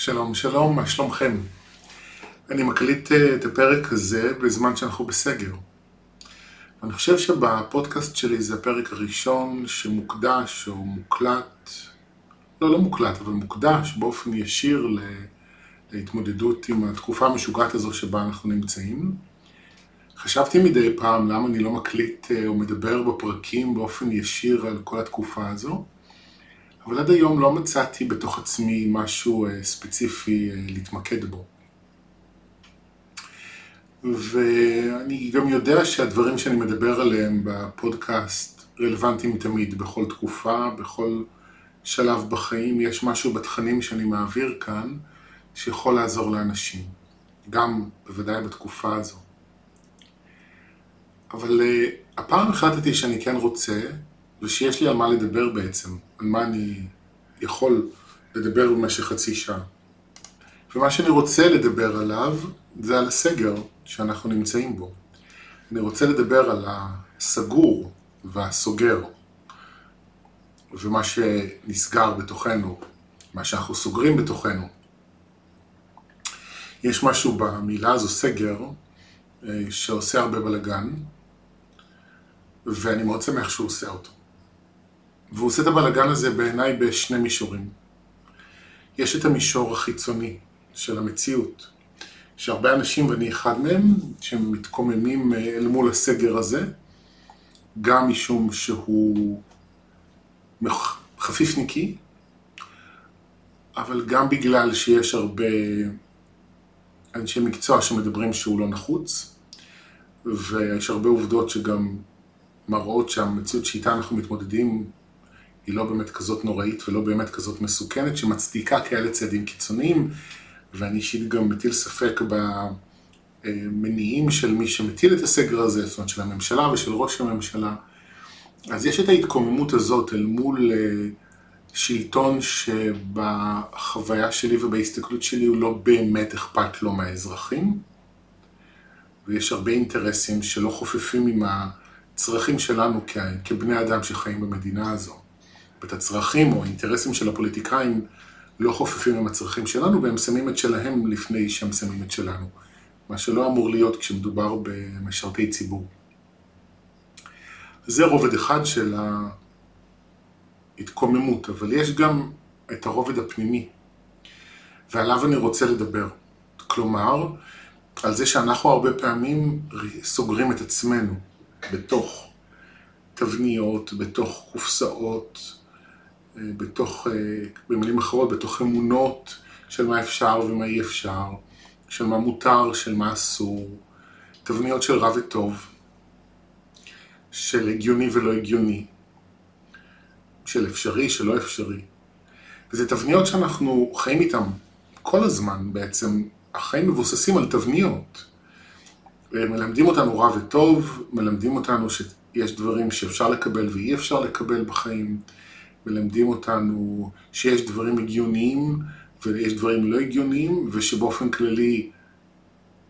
שלום, שלום, מה שלומכם? אני מקליט אה, את הפרק הזה בזמן שאנחנו בסגר. אני חושב שבפודקאסט שלי זה הפרק הראשון שמוקדש או מוקלט, לא, לא מוקלט, אבל מוקדש באופן ישיר להתמודדות עם התקופה המשוגעת הזו שבה אנחנו נמצאים. חשבתי מדי פעם למה אני לא מקליט אה, או מדבר בפרקים באופן ישיר על כל התקופה הזו. אבל עד היום לא מצאתי בתוך עצמי משהו אה, ספציפי אה, להתמקד בו. ואני גם יודע שהדברים שאני מדבר עליהם בפודקאסט רלוונטיים תמיד, בכל תקופה, בכל שלב בחיים, יש משהו בתכנים שאני מעביר כאן שיכול לעזור לאנשים, גם בוודאי בתקופה הזו. אבל uh, הפעם החלטתי שאני כן רוצה ושיש לי על מה לדבר בעצם, על מה אני יכול לדבר במשך חצי שעה. ומה שאני רוצה לדבר עליו זה על הסגר שאנחנו נמצאים בו. אני רוצה לדבר על הסגור והסוגר, ומה שנסגר בתוכנו, מה שאנחנו סוגרים בתוכנו. יש משהו במילה הזו סגר אה, שעושה הרבה בלאגן, ואני מאוד שמח שהוא עושה אותו. והוא עושה את הבלאגן הזה בעיניי בשני מישורים. יש את המישור החיצוני של המציאות, שהרבה אנשים, ואני אחד מהם, שמתקוממים אה, אל מול הסגר הזה, גם משום שהוא חפיפניקי, אבל גם בגלל שיש הרבה אנשי מקצוע שמדברים שהוא לא נחוץ, ויש הרבה עובדות שגם מראות שהמציאות שאיתה אנחנו מתמודדים היא לא באמת כזאת נוראית ולא באמת כזאת מסוכנת, שמצדיקה כאלה צעדים קיצוניים, ואני אישית גם מטיל ספק במניעים של מי שמטיל את הסגר הזה, זאת אומרת של הממשלה ושל ראש הממשלה. אז יש את ההתקוממות הזאת אל מול אה, שלטון שבחוויה שלי ובהסתכלות שלי הוא לא באמת אכפת לו מהאזרחים, ויש הרבה אינטרסים שלא חופפים עם הצרכים שלנו כבני אדם שחיים במדינה הזו. ואת הצרכים או האינטרסים של הפוליטיקאים לא חופפים עם הצרכים שלנו, והם שמים את שלהם לפני שהם שמים את שלנו. מה שלא אמור להיות כשמדובר במשרתי ציבור. זה רובד אחד של ההתקוממות, אבל יש גם את הרובד הפנימי, ועליו אני רוצה לדבר. כלומר, על זה שאנחנו הרבה פעמים סוגרים את עצמנו בתוך תבניות, בתוך קופסאות, בתוך, אה, במילים אחרות, בתוך אמונות של מה אפשר ומה אי אפשר, של מה מותר, של מה אסור, תבניות של רע וטוב, של הגיוני ולא הגיוני, של אפשרי, שלא אפשרי. וזה תבניות שאנחנו חיים איתן כל הזמן בעצם, החיים מבוססים על תבניות. מלמדים אותנו רע וטוב, מלמדים אותנו שיש דברים שאפשר לקבל ואי אפשר לקבל בחיים. מלמדים אותנו שיש דברים הגיוניים ויש דברים לא הגיוניים, ושבאופן כללי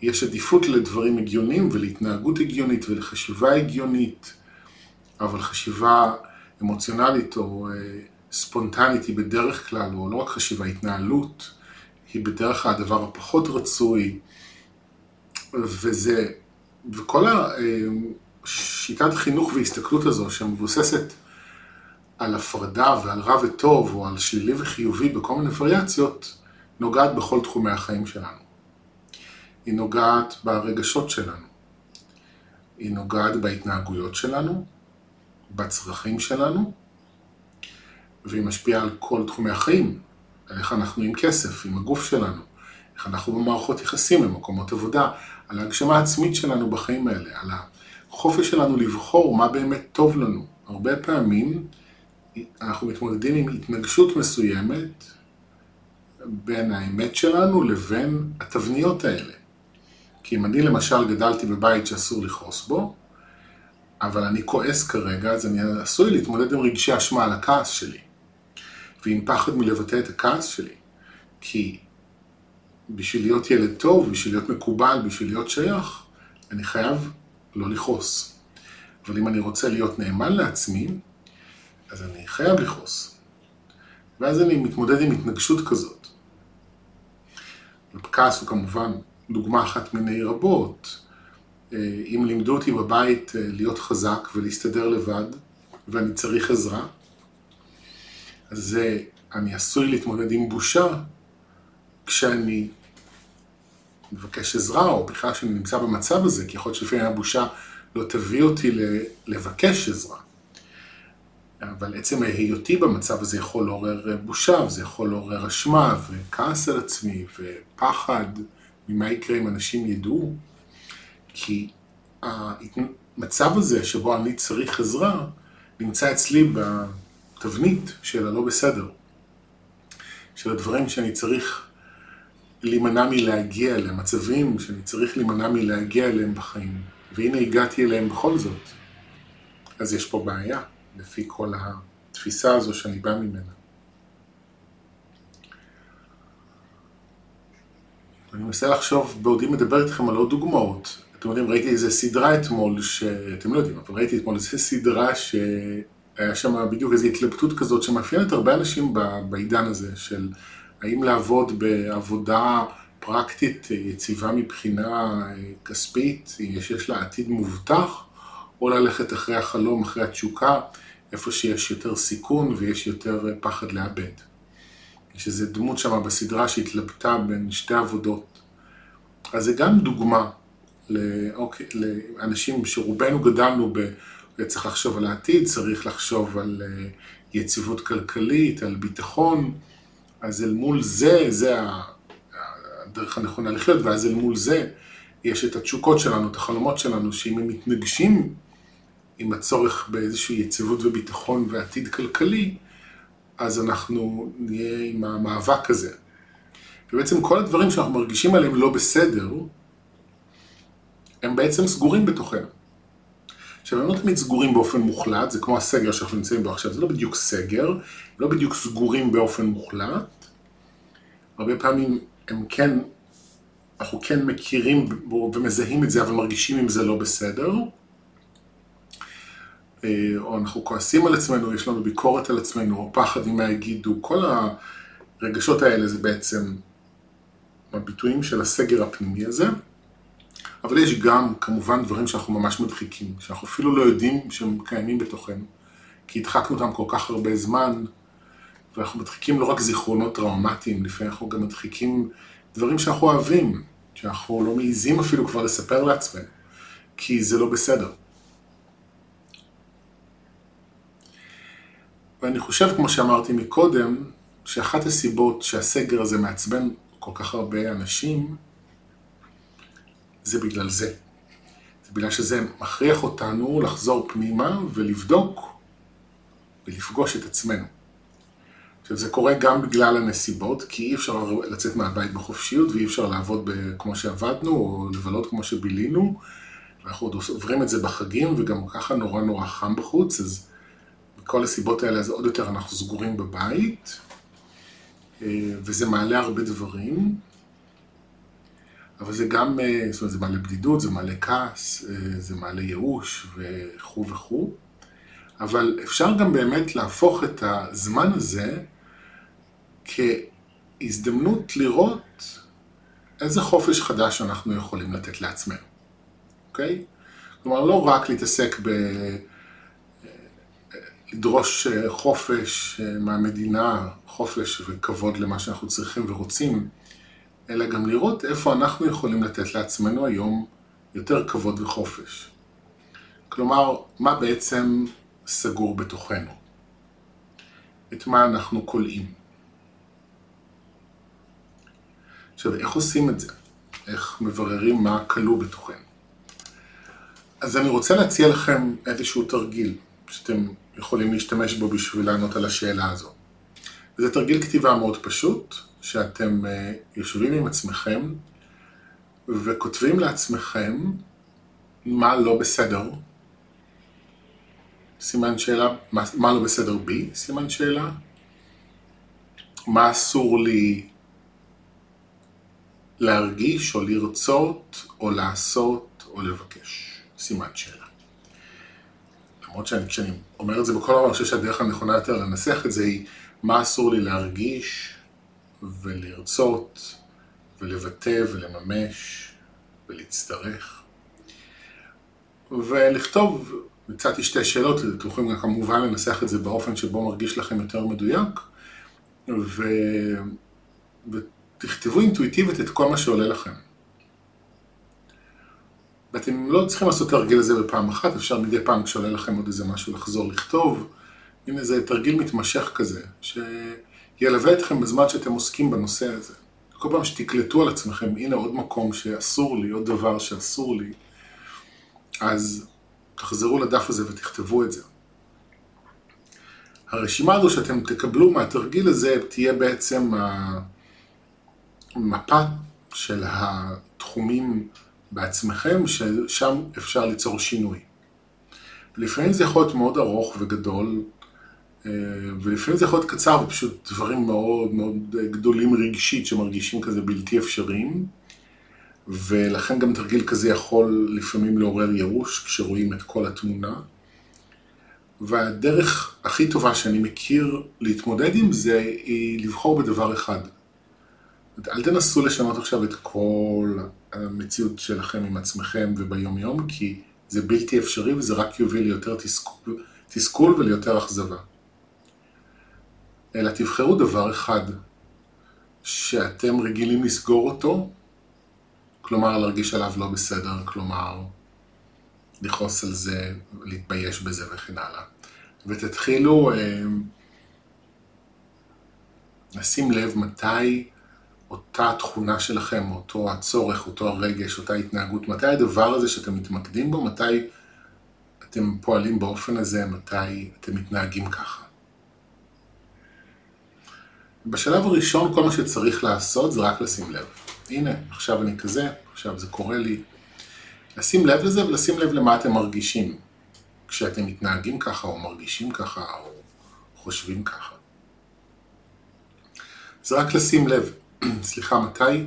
יש עדיפות לדברים הגיוניים ולהתנהגות הגיונית ולחשיבה הגיונית, אבל חשיבה אמוציונלית או אה, ספונטנית היא בדרך כלל, או לא רק חשיבה, התנהלות, היא בדרך כלל הדבר הפחות רצוי, וזה, וכל השיטת אה, חינוך והסתכלות הזו שמבוססת על הפרדה ועל רע וטוב, או על שלילי וחיובי בכל מיני וריאציות, נוגעת בכל תחומי החיים שלנו. היא נוגעת ברגשות שלנו. היא נוגעת בהתנהגויות שלנו, בצרכים שלנו, והיא משפיעה על כל תחומי החיים, על איך אנחנו עם כסף, עם הגוף שלנו, איך אנחנו במערכות יחסים, במקומות עבודה, על ההגשמה העצמית שלנו בחיים האלה, על החופש שלנו לבחור מה באמת טוב לנו. הרבה פעמים אנחנו מתמודדים עם התנגשות מסוימת בין האמת שלנו לבין התבניות האלה. כי אם אני למשל גדלתי בבית שאסור לכעוס בו, אבל אני כועס כרגע, אז אני עשוי להתמודד עם רגשי אשמה על הכעס שלי, ועם פחד מלבטא את הכעס שלי. כי בשביל להיות ילד טוב, בשביל להיות מקובל, בשביל להיות שייך, אני חייב לא לכעוס. אבל אם אני רוצה להיות נאמן לעצמי, אז אני חייב לכעוס. ואז אני מתמודד עם התנגשות כזאת. וכעס הוא כמובן דוגמה אחת מיני רבות. אה, אם לימדו אותי בבית אה, להיות חזק ולהסתדר לבד, ואני צריך עזרה, אז אני עשוי להתמודד עם בושה כשאני מבקש עזרה, או בכלל כשאני נמצא במצב הזה, כי יכול להיות שלפעמים הבושה לא תביא אותי לבקש עזרה. אבל עצם היותי במצב הזה יכול לעורר בושה, וזה יכול לעורר אשמה, וכעס על עצמי, ופחד ממה יקרה אם אנשים ידעו. כי המצב הזה שבו אני צריך עזרה, נמצא אצלי בתבנית של הלא בסדר. של הדברים שאני צריך להימנע מלהגיע אליהם, מצבים שאני צריך להימנע מלהגיע אליהם בחיים. והנה הגעתי אליהם בכל זאת. אז יש פה בעיה. לפי כל התפיסה הזו שאני בא ממנה. אני מנסה לחשוב, בעודי מדבר איתכם על עוד דוגמאות. אתם יודעים, ראיתי איזה סדרה אתמול, שאתם לא יודעים, אבל ראיתי אתמול איזה סדרה שהיה שם בדיוק איזו התלבטות כזאת שמאפיינת הרבה אנשים בעידן הזה, של האם לעבוד בעבודה פרקטית יציבה מבחינה כספית, שיש לה עתיד מובטח, או ללכת אחרי החלום, אחרי התשוקה, איפה שיש יותר סיכון ויש יותר פחד לאבד. יש איזו דמות שם בסדרה שהתלבטה בין שתי עבודות. אז זה גם דוגמה לאוקיי, לאנשים שרובנו גדלנו ב... צריך לחשוב על העתיד, צריך לחשוב על אה, יציבות כלכלית, על ביטחון, אז אל מול זה, זה הדרך הנכונה לחיות, ואז אל מול זה יש את התשוקות שלנו, את החלומות שלנו, שאם הם מתנגשים עם הצורך באיזושהי יציבות וביטחון ועתיד כלכלי, אז אנחנו נהיה עם המאבק הזה. ובעצם כל הדברים שאנחנו מרגישים עליהם לא בסדר, הם בעצם סגורים בתוכנו. עכשיו, הם לא תמיד סגורים באופן מוחלט, זה כמו הסגר שאנחנו נמצאים בו עכשיו, זה לא בדיוק סגר, לא בדיוק סגורים באופן מוחלט. הרבה פעמים הם כן, אנחנו כן מכירים ומזהים את זה, אבל מרגישים אם זה לא בסדר. אה, או אנחנו כועסים על עצמנו, יש לנו ביקורת על עצמנו, או פחד ממה יגידו, כל הרגשות האלה זה בעצם הביטויים של הסגר הפנימי הזה. אבל יש גם כמובן דברים שאנחנו ממש מדחיקים, שאנחנו אפילו לא יודעים שהם קיימים בתוכנו, כי הדחקנו אותם כל כך הרבה זמן, ואנחנו מדחיקים לא רק זיכרונות טראומטיים, לפעמים אנחנו גם מדחיקים דברים שאנחנו אוהבים, שאנחנו לא מעיזים אפילו כבר לספר לעצמנו, כי זה לא בסדר. ואני חושב, כמו שאמרתי מקודם, שאחת הסיבות שהסגר הזה מעצבן כל כך הרבה אנשים, זה בגלל זה. זה בגלל שזה מכריח אותנו לחזור פנימה ולבדוק ולפגוש את עצמנו. עכשיו זה קורה גם בגלל הנסיבות, כי אי אפשר לצאת מהבית בחופשיות ואי אפשר לעבוד כמו שעבדנו או לבלות כמו שבילינו. ואנחנו עוד עוברים את זה בחגים וגם ככה נורא נורא חם בחוץ, אז מכל הסיבות האלה אז עוד יותר אנחנו סגורים בבית, אה, וזה מעלה הרבה דברים, אבל זה גם, אה, זאת אומרת, זה מעלה בדידות, זה מעלה כעס, אה, זה מעלה ייאוש וכו' וכו', אבל אפשר גם באמת להפוך את הזמן הזה כהזדמנות לראות איזה חופש חדש אנחנו יכולים לתת לעצמנו, אוקיי? כלומר, לא רק להתעסק ב... לדרוש אה, חופש אה, מהמדינה, חופש וכבוד למה שאנחנו צריכים ורוצים, אלא גם לראות איפה אנחנו יכולים לתת לעצמנו היום יותר כבוד וחופש. כלומר, מה בעצם סגור בתוכנו? את מה אנחנו כולאים? עכשיו, איך עושים את זה? איך מבררים מה כלוא בתוכנו? אז אני רוצה להציע לכם איזשהו תרגיל שאתם יכולים להשתמש בו בשביל לענות על השאלה הזו. זה תרגיל כתיבה מאוד פשוט, שאתם uh, יושבים עם עצמכם וכותבים לעצמכם מה לא בסדר. סימן שאלה, מה, מה לא בסדר בי? סימן שאלה. מה אסור לי להרגיש או לרצות או לעשות או לבקש? סימן שאלה. למרות שכשאני אומר את זה בכל העולם, אני חושב שהדרך הנכונה יותר לנסח את זה היא מה אסור לי להרגיש ולרצות ולבטא ולממש ולהצטרך. ולכתוב, הצעתי שתי שאלות, אתם יכולים כמובן לנסח את זה באופן שבו מרגיש לכם יותר מדויק, ו... ותכתבו אינטואיטיבית את כל מה שעולה לכם. ואתם לא צריכים לעשות תרגיל הזה בפעם אחת, אפשר מדי פעם כשעולה לכם עוד איזה משהו לחזור לכתוב. הנה איזה תרגיל מתמשך כזה, שילווה אתכם בזמן שאתם עוסקים בנושא הזה. כל פעם שתקלטו על עצמכם, הנה עוד מקום שאסור לי, עוד דבר שאסור לי, אז תחזרו לדף הזה ותכתבו את זה. הרשימה הזו שאתם תקבלו מהתרגיל הזה תהיה בעצם המפה של התחומים בעצמכם, ששם אפשר ליצור שינוי. לפעמים זה יכול להיות מאוד ארוך וגדול, אה, ולפעמים זה יכול להיות קצר ופשוט דברים מאוד מאוד גדולים רגשית שמרגישים כזה בלתי אפשריים, ולכן גם תרגיל כזה יכול לפעמים לעורר ייאוש כשרואים את כל התמונה. והדרך הכי טובה שאני מכיר להתמודד עם זה היא לבחור בדבר אחד. אל תנסו לשנות עכשיו את כל המציאות שלכם עם עצמכם וביום יום, כי זה בלתי אפשרי וזה רק יוביל ליותר תסכול, תסכול וליותר אכזבה. אלא תבחרו דבר אחד שאתם רגילים לסגור אותו, כלומר להרגיש עליו לא בסדר, כלומר לכעוס על זה, להתבייש בזה וכן הלאה. ותתחילו אה, לשים לב מתי אותה תכונה שלכם, אותו הצורך, אותו הרגש, אותה התנהגות, מתי הדבר הזה שאתם מתמקדים בו, מתי אתם פועלים באופן הזה, מתי אתם מתנהגים ככה. בשלב הראשון כל מה שצריך לעשות זה רק לשים לב. הנה, עכשיו אני כזה, עכשיו זה קורה לי. לשים לב לזה ולשים לב למה אתם מרגישים כשאתם מתנהגים ככה או מרגישים ככה או חושבים ככה. זה רק לשים לב. סליחה, מתי,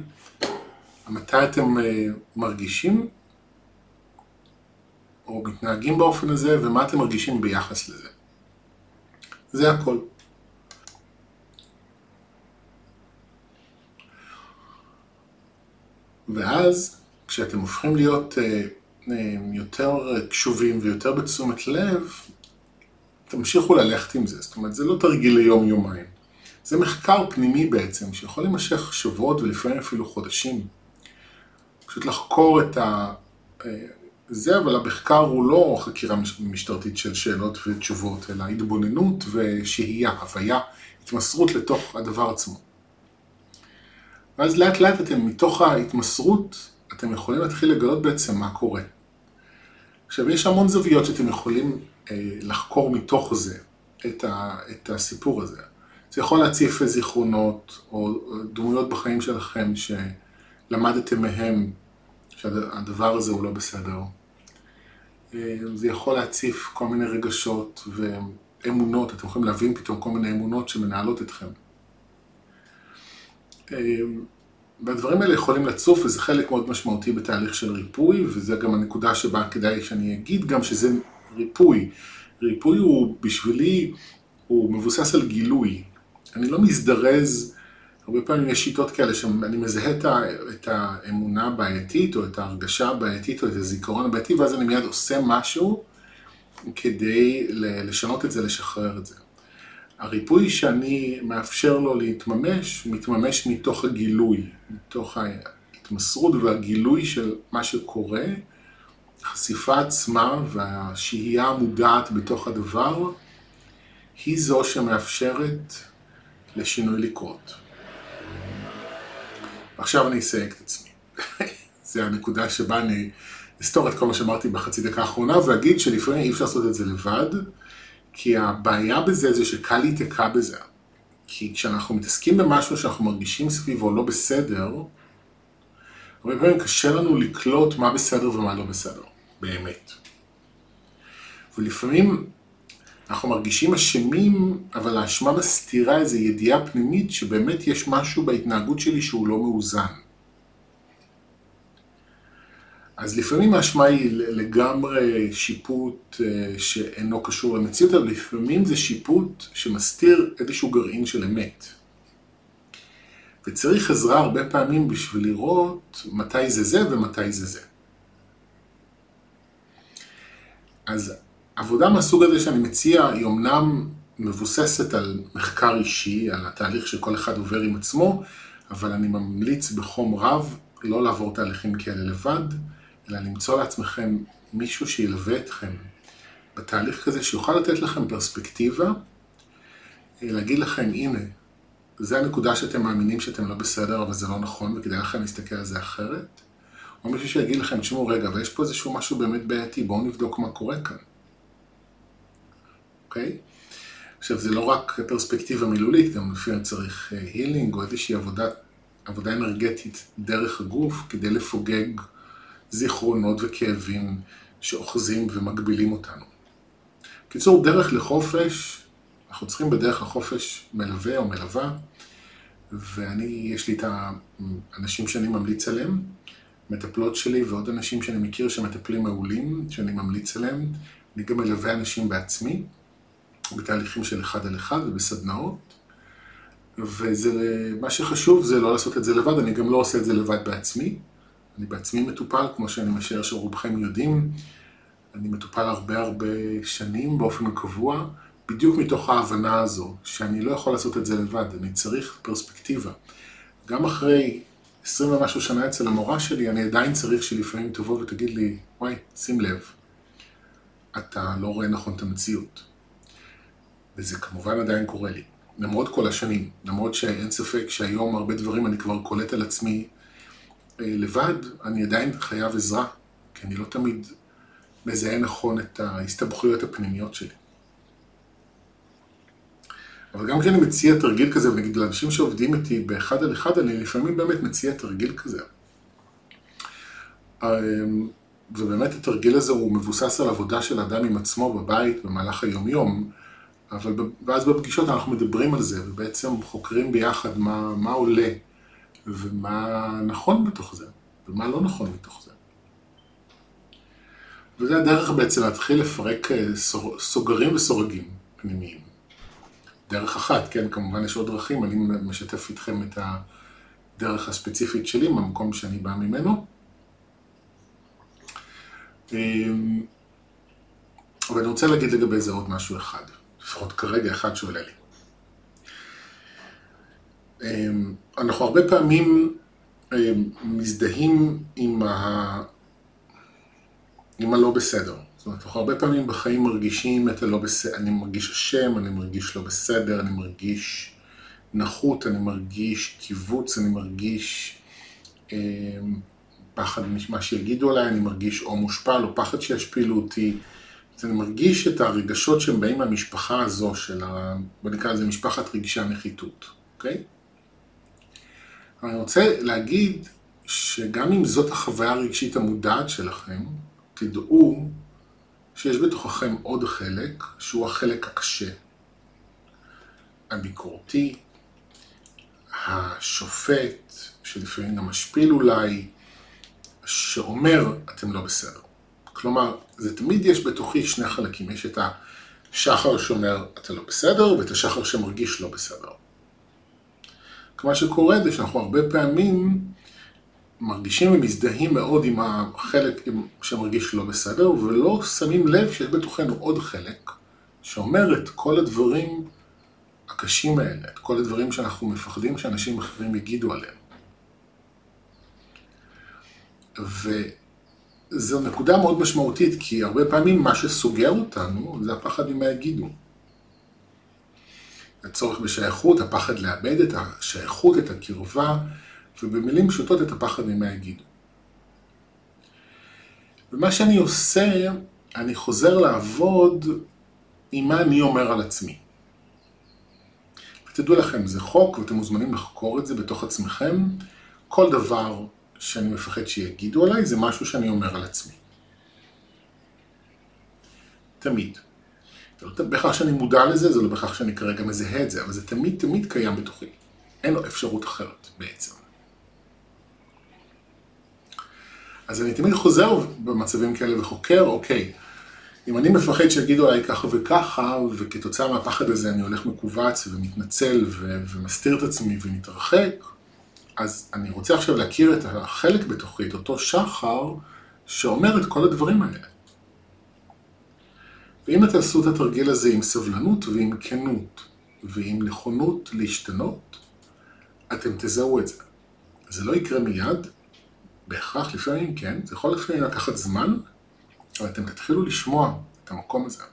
מתי אתם אה, מרגישים או מתנהגים באופן הזה, ומה אתם מרגישים ביחס לזה. זה הכל. ואז, כשאתם הופכים להיות אה, אה, יותר קשובים ויותר בתשומת לב, תמשיכו ללכת עם זה. זאת אומרת, זה לא תרגיל ליום-יומיים. זה מחקר פנימי בעצם, שיכול להימשך שבועות ולפעמים אפילו חודשים. פשוט לחקור את ה... אה, זה, אבל המחקר הוא לא חקירה משטרתית של שאלות ותשובות, אלא התבוננות ושהייה, הוויה, התמסרות לתוך הדבר עצמו. ואז לאט לאט אתם, מתוך ההתמסרות, אתם יכולים להתחיל לגלות בעצם מה קורה. עכשיו, יש המון זוויות שאתם יכולים אה, לחקור מתוך זה את, ה, את הסיפור הזה. זה יכול להציף זיכרונות או דמויות בחיים שלכם שלמדתם מהם שהדבר הזה הוא לא בסדר. אה, זה יכול להציף כל מיני רגשות ואמונות, אתם יכולים להבין פתאום כל מיני אמונות שמנהלות אתכם. אה, והדברים האלה יכולים לצוף וזה חלק מאוד משמעותי בתהליך של ריפוי וזה גם הנקודה שבה כדאי שאני אגיד גם שזה ריפוי. ריפוי הוא בשבילי, הוא מבוסס על גילוי. אני לא מזדרז, הרבה פעמים יש שיטות כאלה שאני מזהה את האמונה הבעייתית או את ההרגשה הבעייתית או את הזיכרון הבעייתי ואז אני מיד עושה משהו כדי לשנות את זה, לשחרר את זה. הריפוי שאני מאפשר לו להתממש, מתממש מתוך הגילוי, מתוך ההתמסרות והגילוי של מה שקורה, החשיפה עצמה והשהייה המודעת בתוך הדבר, היא זו שמאפשרת לשינוי לקרות. עכשיו אני אסייג את עצמי. זה הנקודה שבה אני אסתור את כל מה שאמרתי בחצי דקה האחרונה ואגיד שלפעמים אי אפשר לעשות את זה לבד, כי הבעיה בזה זה שקל להיתקע בזה. כי כשאנחנו מתעסקים במשהו שאנחנו מרגישים סביבו לא בסדר, הרבה פעמים קשה לנו לקלוט מה בסדר ומה לא בסדר, באמת. ולפעמים אנחנו מרגישים אשמים, אבל האשמה מסתירה איזו ידיעה פנימית שבאמת יש משהו בהתנהגות שלי שהוא לא מאוזן. אז לפעמים האשמה היא לגמרי שיפוט אה, שאינו קשור למציאות, אבל לפעמים זה שיפוט שמסתיר איזשהו גרעין של אמת. וצריך עזרה הרבה פעמים בשביל לראות מתי זה זה ומתי זה זה. אז עבודה מהסוג הזה שאני מציע היא אמנם מבוססת על מחקר אישי, על התהליך שכל אחד עובר עם עצמו, אבל אני ממליץ בחום רב לא לעבור תהליכים כאלה לבד, אלא למצוא לעצמכם מישהו שילווה אתכם בתהליך כזה, שיוכל לתת לכם פרספקטיבה, להגיד לכם, הנה, זה הנקודה שאתם מאמינים שאתם לא בסדר, אבל זה לא נכון, וכדאי לכם להסתכל על זה אחרת. או מישהו שיגיד לכם, תשמעו רגע, ויש פה איזשהו משהו באמת בעייתי, בואו נבדוק מה קורה כאן. אוקיי? עכשיו, זה לא רק פרספקטיבה מילולית, גם לפעמים צריך הילינג או איזושהי עבודה, עבודה אנרגטית דרך הגוף, כדי לפוגג זיכרונות וכאבים שאוחזים ומגבילים אותנו. קיצור, דרך לחופש, אנחנו צריכים בדרך לחופש מלווה או מלווה, ואני, יש לי את האנשים שאני ממליץ עליהם, מטפלות שלי ועוד אנשים שאני מכיר שמטפלים מעולים, שאני ממליץ עליהם. אני גם מלווה אנשים בעצמי, בתהליכים של אחד על אחד ובסדנאות. ומה שחשוב זה לא לעשות את זה לבד, אני גם לא עושה את זה לבד בעצמי. אני בעצמי מטופל, כמו שאני משער שרובכם יודעים. אני מטופל הרבה הרבה שנים באופן קבוע, בדיוק מתוך ההבנה הזו, שאני לא יכול לעשות את זה לבד, אני צריך פרספקטיבה. גם אחרי עשרים ומשהו שנה אצל המורה שלי, אני עדיין צריך שלפעמים תבוא ותגיד לי, וואי, שים לב, אתה לא רואה נכון את המציאות. וזה כמובן עדיין קורה לי, למרות כל השנים, למרות שאין ספק שהיום הרבה דברים אני כבר קולט על עצמי אה, לבד, אני עדיין חייב עזרה, כי אני לא תמיד מזהה נכון את ההסתבכויות הפנימיות שלי. אבל גם כשאני מציע תרגיל כזה, ונגיד לאנשים שעובדים איתי באחד על אחד, אני לפעמים באמת מציע תרגיל כזה. אמ, ובאמת התרגיל הזה הוא מבוסס על עבודה של אדם עם עצמו בבית במהלך היומיום, אבל ואז בפגישות אנחנו מדברים על זה, ובעצם חוקרים ביחד מה, מה עולה, ומה נכון בתוך זה, ומה לא נכון בתוך זה. וזה הדרך בעצם להתחיל לפרק אה, סוגרים וסורגים פנימיים. דרך אחת, כן, כמובן יש עוד דרכים, אני משתף איתכם את הדרך הספציפית שלי, מהמקום שאני בא ממנו. אמ, אבל אני רוצה להגיד לגבי זה עוד משהו אחד, לפחות כרגע אחד שעולה לי. אמ, אנחנו הרבה פעמים אמ, מזדהים עם, ה... עם הלא בסדר. זאת אומרת, אנחנו הרבה פעמים בחיים מרגישים את הלא בסדר, אני מרגיש אשם, אני מרגיש לא בסדר, אני מרגיש נחות, אני מרגיש קיבוץ, אני מרגיש אה, פחד ממה שיגידו עליי, אני מרגיש או מושפל או פחד שישפילו אותי. אני מרגיש את הרגשות שהם באים מהמשפחה הזו של ה... בוא נקרא לזה משפחת רגשי הנחיתות, אוקיי? אני רוצה להגיד שגם אם זאת החוויה הרגשית המודעת שלכם, תדעו שיש בתוככם עוד חלק, שהוא החלק הקשה, הביקורתי, השופט, שלפעמים גם משפיל אולי, שאומר, אתם לא בסדר. כלומר, זה תמיד יש בתוכי שני חלקים, יש את השחר שאומר, אתה לא בסדר, ואת השחר שמרגיש לא בסדר. מה שקורה זה שאנחנו הרבה פעמים מרגישים ומזדהים מאוד עם החלק שמרגיש לא בסדר, ולא שמים לב שיש בתוכנו עוד חלק שאומר את כל הדברים הקשים האלה, את כל הדברים שאנחנו מפחדים שאנשים אחרים יגידו עליהם. וזו נקודה מאוד משמעותית, כי הרבה פעמים מה שסוגר אותנו זה הפחד ממה יגידו. הצורך בשייכות, הפחד לאבד את השייכות, את הקרבה, ובמילים פשוטות את הפחד ממה יגידו. ומה שאני עושה, אני חוזר לעבוד עם מה אני אומר על עצמי. ותדעו לכם, זה חוק ואתם מוזמנים לחקור את זה בתוך עצמכם. כל דבר שאני מפחד שיגידו עליי זה משהו שאני אומר על עצמי. תמיד. זה לא בהכרח שאני מודע לזה, זה לא בהכרח שאני כרגע מזהה את זה, אבל זה תמיד תמיד קיים בתוכי. אין לו אפשרות אחרת בעצם. אז אני תמיד חוזר במצבים כאלה וחוקר, אוקיי, אם אני מפחד שיגידו עליי ככה וככה, וכתוצאה מהפחד הזה אני הולך מכווץ ומתנצל ו- ומסתיר את עצמי ומתרחק, אז אני רוצה עכשיו להכיר את החלק בתוכי, את אותו שחר, שאומר את כל הדברים האלה. ואם תעשו את התרגיל הזה עם סבלנות ועם כנות ועם נכונות להשתנות, אתם תזהו את זה. זה לא יקרה מיד, בהכרח לפעמים כן, זה יכול לפעמים לקחת זמן, אבל אתם תתחילו לשמוע את המקום הזה.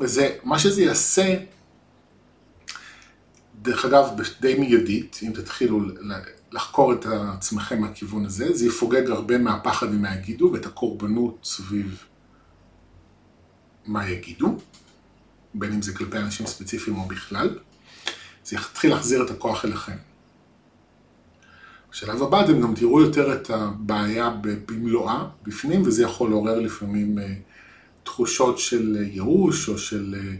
וזה, מה שזה יעשה, דרך אגב, די מיידית, אם תתחילו לחקור את עצמכם מהכיוון הזה, זה יפוגג הרבה מהפחד ממה יגידו ואת הקורבנות סביב מה יגידו, בין אם זה כלפי אנשים ספציפיים או בכלל. זה יתחיל להחזיר את הכוח אליכם. בשלב הבא אתם גם תראו יותר את הבעיה במלואה בפנים, וזה יכול לעורר לפעמים אה, תחושות של ייאוש או של אה,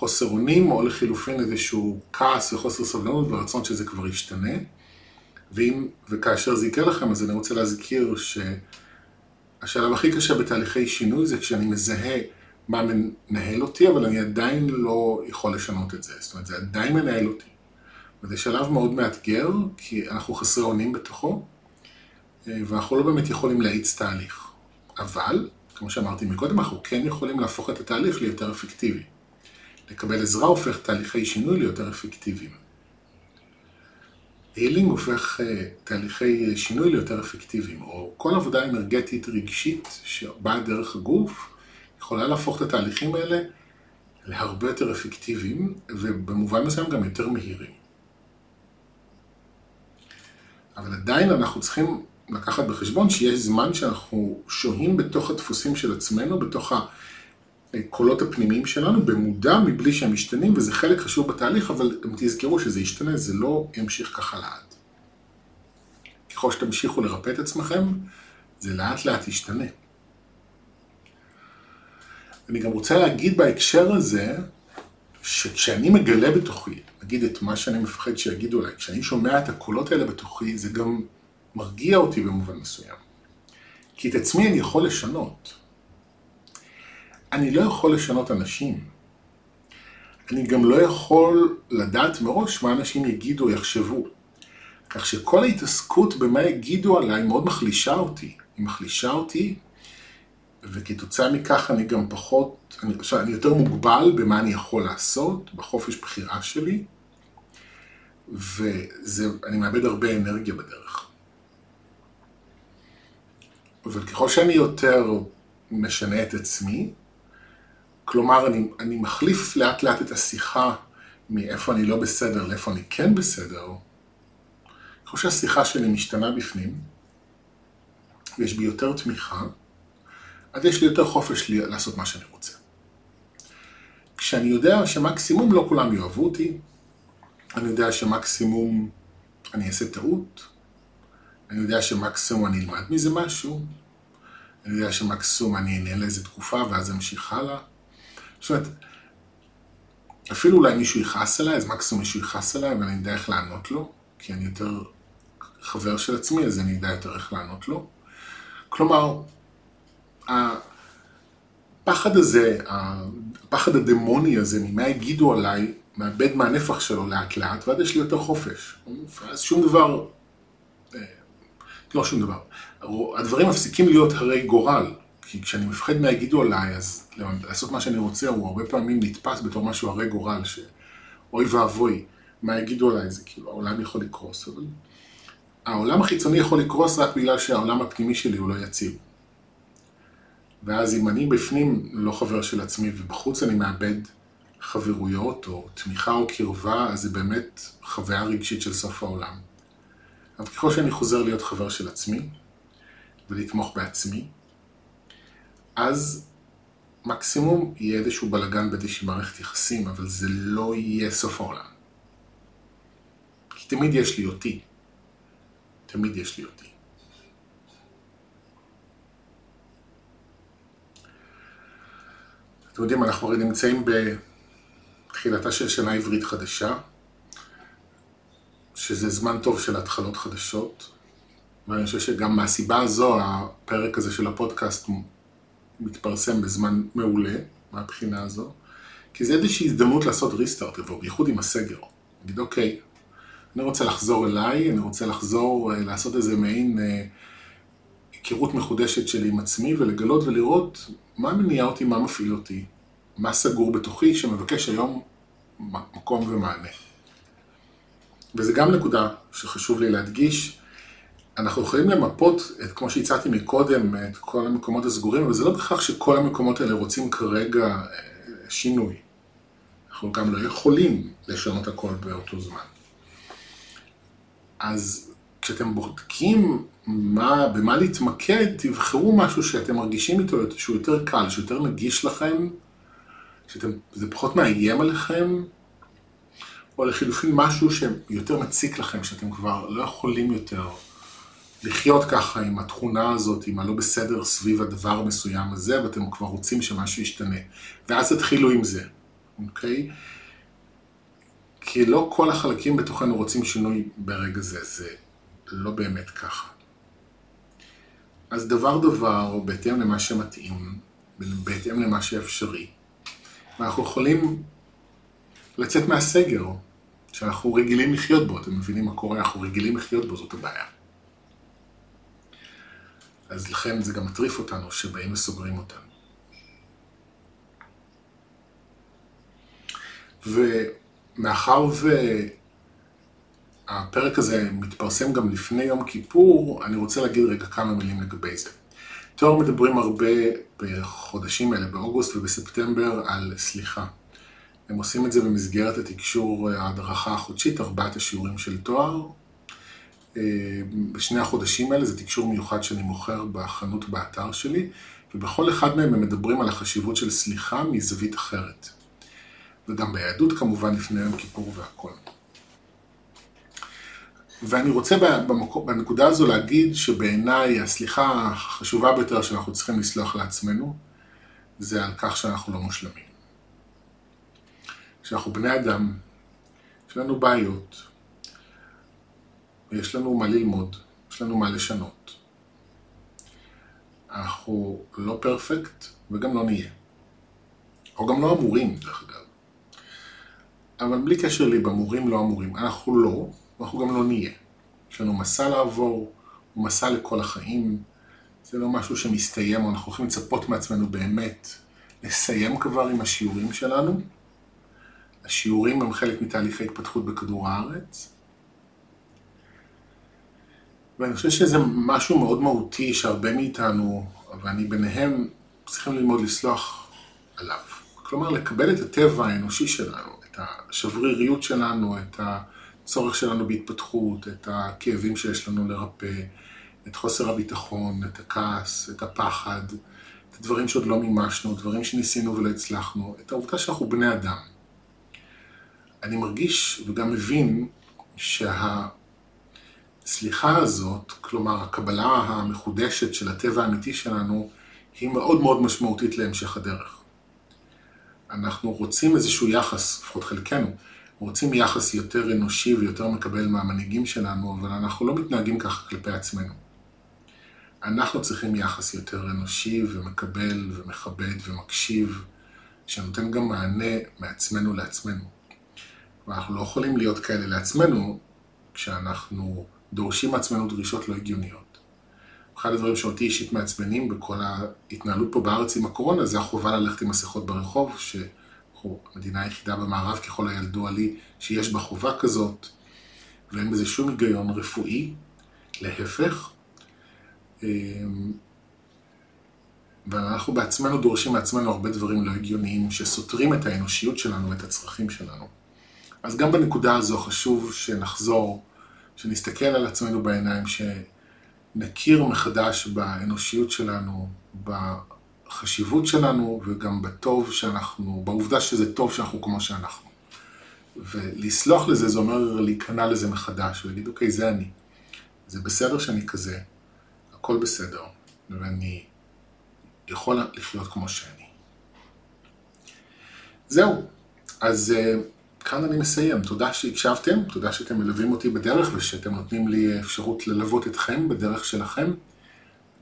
חוסר אונים, או לחילופין איזשהו כעס וחוסר סבלנות ורצון שזה כבר ישתנה. ואם וכאשר זה יקרה לכם, אז אני רוצה להזכיר שהשלב הכי קשה בתהליכי שינוי זה כשאני מזהה מה מנהל אותי, אבל אני עדיין לא יכול לשנות את זה. זאת אומרת, זה עדיין מנהל אותי. וזה שלב מאוד מאתגר, כי אנחנו חסרי אונים בתוכו, ואנחנו לא באמת יכולים להאיץ תהליך. אבל, כמו שאמרתי מקודם, אנחנו כן יכולים להפוך את התהליך ליותר אפקטיבי. לקבל עזרה הופך תהליכי שינוי ליותר אפקטיביים. הילינג הופך אה, תהליכי שינוי ליותר אפקטיביים, או כל עבודה אנרגטית רגשית שבאה דרך הגוף, יכולה להפוך את התהליכים האלה להרבה יותר אפקטיביים, ובמובן מסוים גם יותר מהירים. אבל עדיין אנחנו צריכים לקחת בחשבון שיש זמן שאנחנו שוהים בתוך הדפוסים של עצמנו, בתוך הקולות הפנימיים שלנו, במודע מבלי שהם משתנים, וזה חלק חשוב בתהליך, אבל גם תזכרו שזה ישתנה, זה לא ימשיך ככה לעד. ככל שתמשיכו לרפא את עצמכם, זה לאט לאט ישתנה. אני גם רוצה להגיד בהקשר הזה, שכשאני מגלה בתוכי, נגיד את מה שאני מפחד שיגידו עליי, כשאני שומע את הקולות האלה בתוכי, זה גם מרגיע אותי במובן מסוים. כי את עצמי אני יכול לשנות. אני לא יכול לשנות אנשים. אני גם לא יכול לדעת מראש מה אנשים יגידו יחשבו. כך שכל ההתעסקות במה יגידו עליי מאוד מחלישה אותי. היא מחלישה אותי וכתוצאה מכך אני גם פחות, אני, עכשיו, אני יותר מוגבל במה אני יכול לעשות, בחופש בחירה שלי, ואני מאבד הרבה אנרגיה בדרך. אבל ככל שאני יותר משנה את עצמי, כלומר, אני, אני מחליף לאט לאט את השיחה מאיפה אני לא בסדר לאיפה אני כן בסדר, ככל שהשיחה שלי משתנה בפנים, ויש בי יותר תמיכה, אז יש לי יותר חופש לעשות מה שאני רוצה. כשאני יודע שמקסימום לא כולם יאהבו אותי, אני יודע שמקסימום אני אעשה טעות, אני יודע שמקסימום אני אלמד מזה משהו, אני יודע שמקסימום אני אענה לאיזה תקופה ואז אמשיך הלאה. זאת אומרת, אפילו אולי מישהו יכעס עליי, אז מקסימום מישהו יכעס עליי ואני אדע איך לענות לו, כי אני יותר חבר של עצמי, אז אני אדע יותר איך לענות לו. כלומר, הפחד הזה, הפחד הדמוני הזה, ממה יגידו עליי, מאבד מהנפח שלו לאט לאט, ואז יש לי יותר חופש. אז שום דבר, אה, לא שום דבר, הדברים מפסיקים להיות הרי גורל. כי כשאני מפחד מה יגידו עליי, אז לעשות מה שאני רוצה, הוא הרבה פעמים נתפס בתור משהו הרי גורל, שאוי ואבוי, מה יגידו עליי, זה כאילו, העולם יכול לקרוס, אבל העולם החיצוני יכול לקרוס רק בגלל שהעולם הפנימי שלי הוא לא יציב. ואז אם אני בפנים לא חבר של עצמי ובחוץ אני מאבד חברויות או תמיכה או קרבה, אז זה באמת חוויה רגשית של סוף העולם. אבל ככל שאני חוזר להיות חבר של עצמי ולתמוך בעצמי, אז מקסימום יהיה איזשהו בלאגן באיזושהי מערכת יחסים, אבל זה לא יהיה סוף העולם. כי תמיד יש לי אותי. תמיד יש לי אותי. אתם יודעים, אנחנו הרי נמצאים בתחילתה של שנה עברית חדשה, שזה זמן טוב של התחלות חדשות, ואני חושב שגם מהסיבה הזו, הפרק הזה של הפודקאסט מתפרסם בזמן מעולה, מהבחינה הזו, כי זה איזושהי הזדמנות לעשות ריסטארט, ובייחוד עם הסגר. נגיד, אוקיי, אני רוצה לחזור אליי, אני רוצה לחזור, אה, לעשות איזה מעין אה, היכרות מחודשת שלי עם עצמי ולגלות ולראות מה מניע אותי, מה מפעיל אותי, מה סגור בתוכי שמבקש היום מקום ומענה. וזה גם נקודה שחשוב לי להדגיש, אנחנו יכולים למפות, את, כמו שהצעתי מקודם, את כל המקומות הסגורים, אבל זה לא בהכרח שכל המקומות האלה רוצים כרגע אה, שינוי. אנחנו גם לא יכולים לשנות הכל באותו זמן. אז כשאתם בודקים מה, במה להתמקד, תבחרו משהו שאתם מרגישים איתו שהוא יותר קל, שיותר נגיש לכם, שזה פחות מאיים עליכם, או לחילופין משהו שיותר מציק לכם, שאתם כבר לא יכולים יותר לחיות ככה עם התכונה הזאת, עם הלא בסדר סביב הדבר המסוים הזה, ואתם כבר רוצים שמשהו ישתנה. ואז תתחילו עם זה, אוקיי? כי לא כל החלקים בתוכנו רוצים שינוי ברגע זה, זה לא באמת ככה. אז דבר דבר, בהתאם למה שמתאים, בהתאם למה שאפשרי, ואנחנו יכולים לצאת מהסגר, שאנחנו רגילים לחיות בו, אתם מבינים מה קורה? אנחנו רגילים לחיות בו, זאת הבעיה. אז לכן זה גם מטריף אותנו שבאים וסוגרים אותנו. ומאחר והפרק הזה מתפרסם גם לפני יום כיפור, אני רוצה להגיד רגע כמה מילים לגבי זה. תואר מדברים הרבה בחודשים האלה, באוגוסט ובספטמבר, על סליחה. הם עושים את זה במסגרת התקשור, ההדרכה החודשית, ארבעת השיעורים של תואר. אה, בשני החודשים האלה זה תקשור מיוחד שאני מוכר בחנות באתר שלי, ובכל אחד מהם הם מדברים על החשיבות של סליחה מזווית אחרת. וגם ביהדות כמובן לפני יום כיפור והכל. ואני רוצה במקור, בנקודה הזו להגיד שבעיניי הסליחה החשובה ביותר שאנחנו צריכים לסלוח לעצמנו, זה על כך שאנחנו לא מושלמים. שאנחנו בני אדם, יש לנו בעיות, ויש לנו מה lלמוד, יש לנו מה לשנות. אנחנו לא פרפקט וגם לא נהיה. או גם לא אמורים, דרך אגב. אבל בלי קשר לי, במורים לא אמורים. אנחנו לא, ואנחנו גם לא נהיה. יש לנו מסע לעבור, הוא מסע לכל החיים. זה לא משהו שמסתיים, אנחנו יכולים לצפות מעצמנו באמת לסיים כבר עם השיעורים שלנו. השיעורים הם חלק מתהליכי התפתחות בכדור הארץ. ואני חושב שזה משהו מאוד מהותי שהרבה מאיתנו, ואני ביניהם, צריכים ללמוד לסלוח עליו. כלומר, לקבל את הטבע האנושי שלנו, את השבריריות שלנו, את הצורך שלנו בהתפתחות, את הכאבים שיש לנו לרפא, את חוסר הביטחון, את הכעס, את הפחד, את הדברים שעוד לא מימשנו, דברים שניסינו ולא הצלחנו, את העובדה שאנחנו בני אדם. אני מרגיש וגם מבין שהסליחה הזאת, כלומר הקבלה המחודשת של הטבע האמיתי שלנו, היא מאוד מאוד משמעותית להמשך הדרך. אנחנו רוצים איזשהו יחס, לפחות חלקנו, רוצים יחס יותר אנושי ויותר מקבל מהמנהיגים שלנו, אבל אנחנו לא מתנהגים ככה כלפי עצמנו. אנחנו צריכים יחס יותר אנושי ומקבל ומכבד ומקשיב, שנותן גם מענה מעצמנו לעצמנו. ואנחנו לא יכולים להיות כאלה לעצמנו כשאנחנו דורשים מעצמנו דרישות לא הגיוניות. אחד הדברים שאותי אישית מעצבנים בכל ההתנהלות פה בארץ עם הקורונה זה החובה ללכת עם מסכות ברחוב, שאנחנו המדינה היחידה במערב ככל הילדוע לי שיש בה חובה כזאת, ואין בזה שום היגיון רפואי, להפך. אמ, ואנחנו בעצמנו דורשים מעצמנו הרבה דברים לא הגיוניים שסותרים את האנושיות שלנו ואת הצרכים שלנו. אז גם בנקודה הזו חשוב שנחזור, שנסתכל על עצמנו בעיניים, שנכיר מחדש באנושיות שלנו, בחשיבות שלנו וגם בטוב שאנחנו, בעובדה שזה טוב שאנחנו כמו שאנחנו. ולסלוח לזה זה אומר להיכנע לזה מחדש ולהגיד אוקיי זה אני, זה בסדר שאני כזה, הכל בסדר ואני יכול לחיות כמו שאני. זהו, אז אה, כאן אני מסיים. תודה שהקשבתם, תודה שאתם מלווים אותי בדרך ושאתם נותנים לי אפשרות ללוות אתכם בדרך שלכם.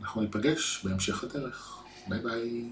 אנחנו ניפגש בהמשך הדרך. ביי ביי.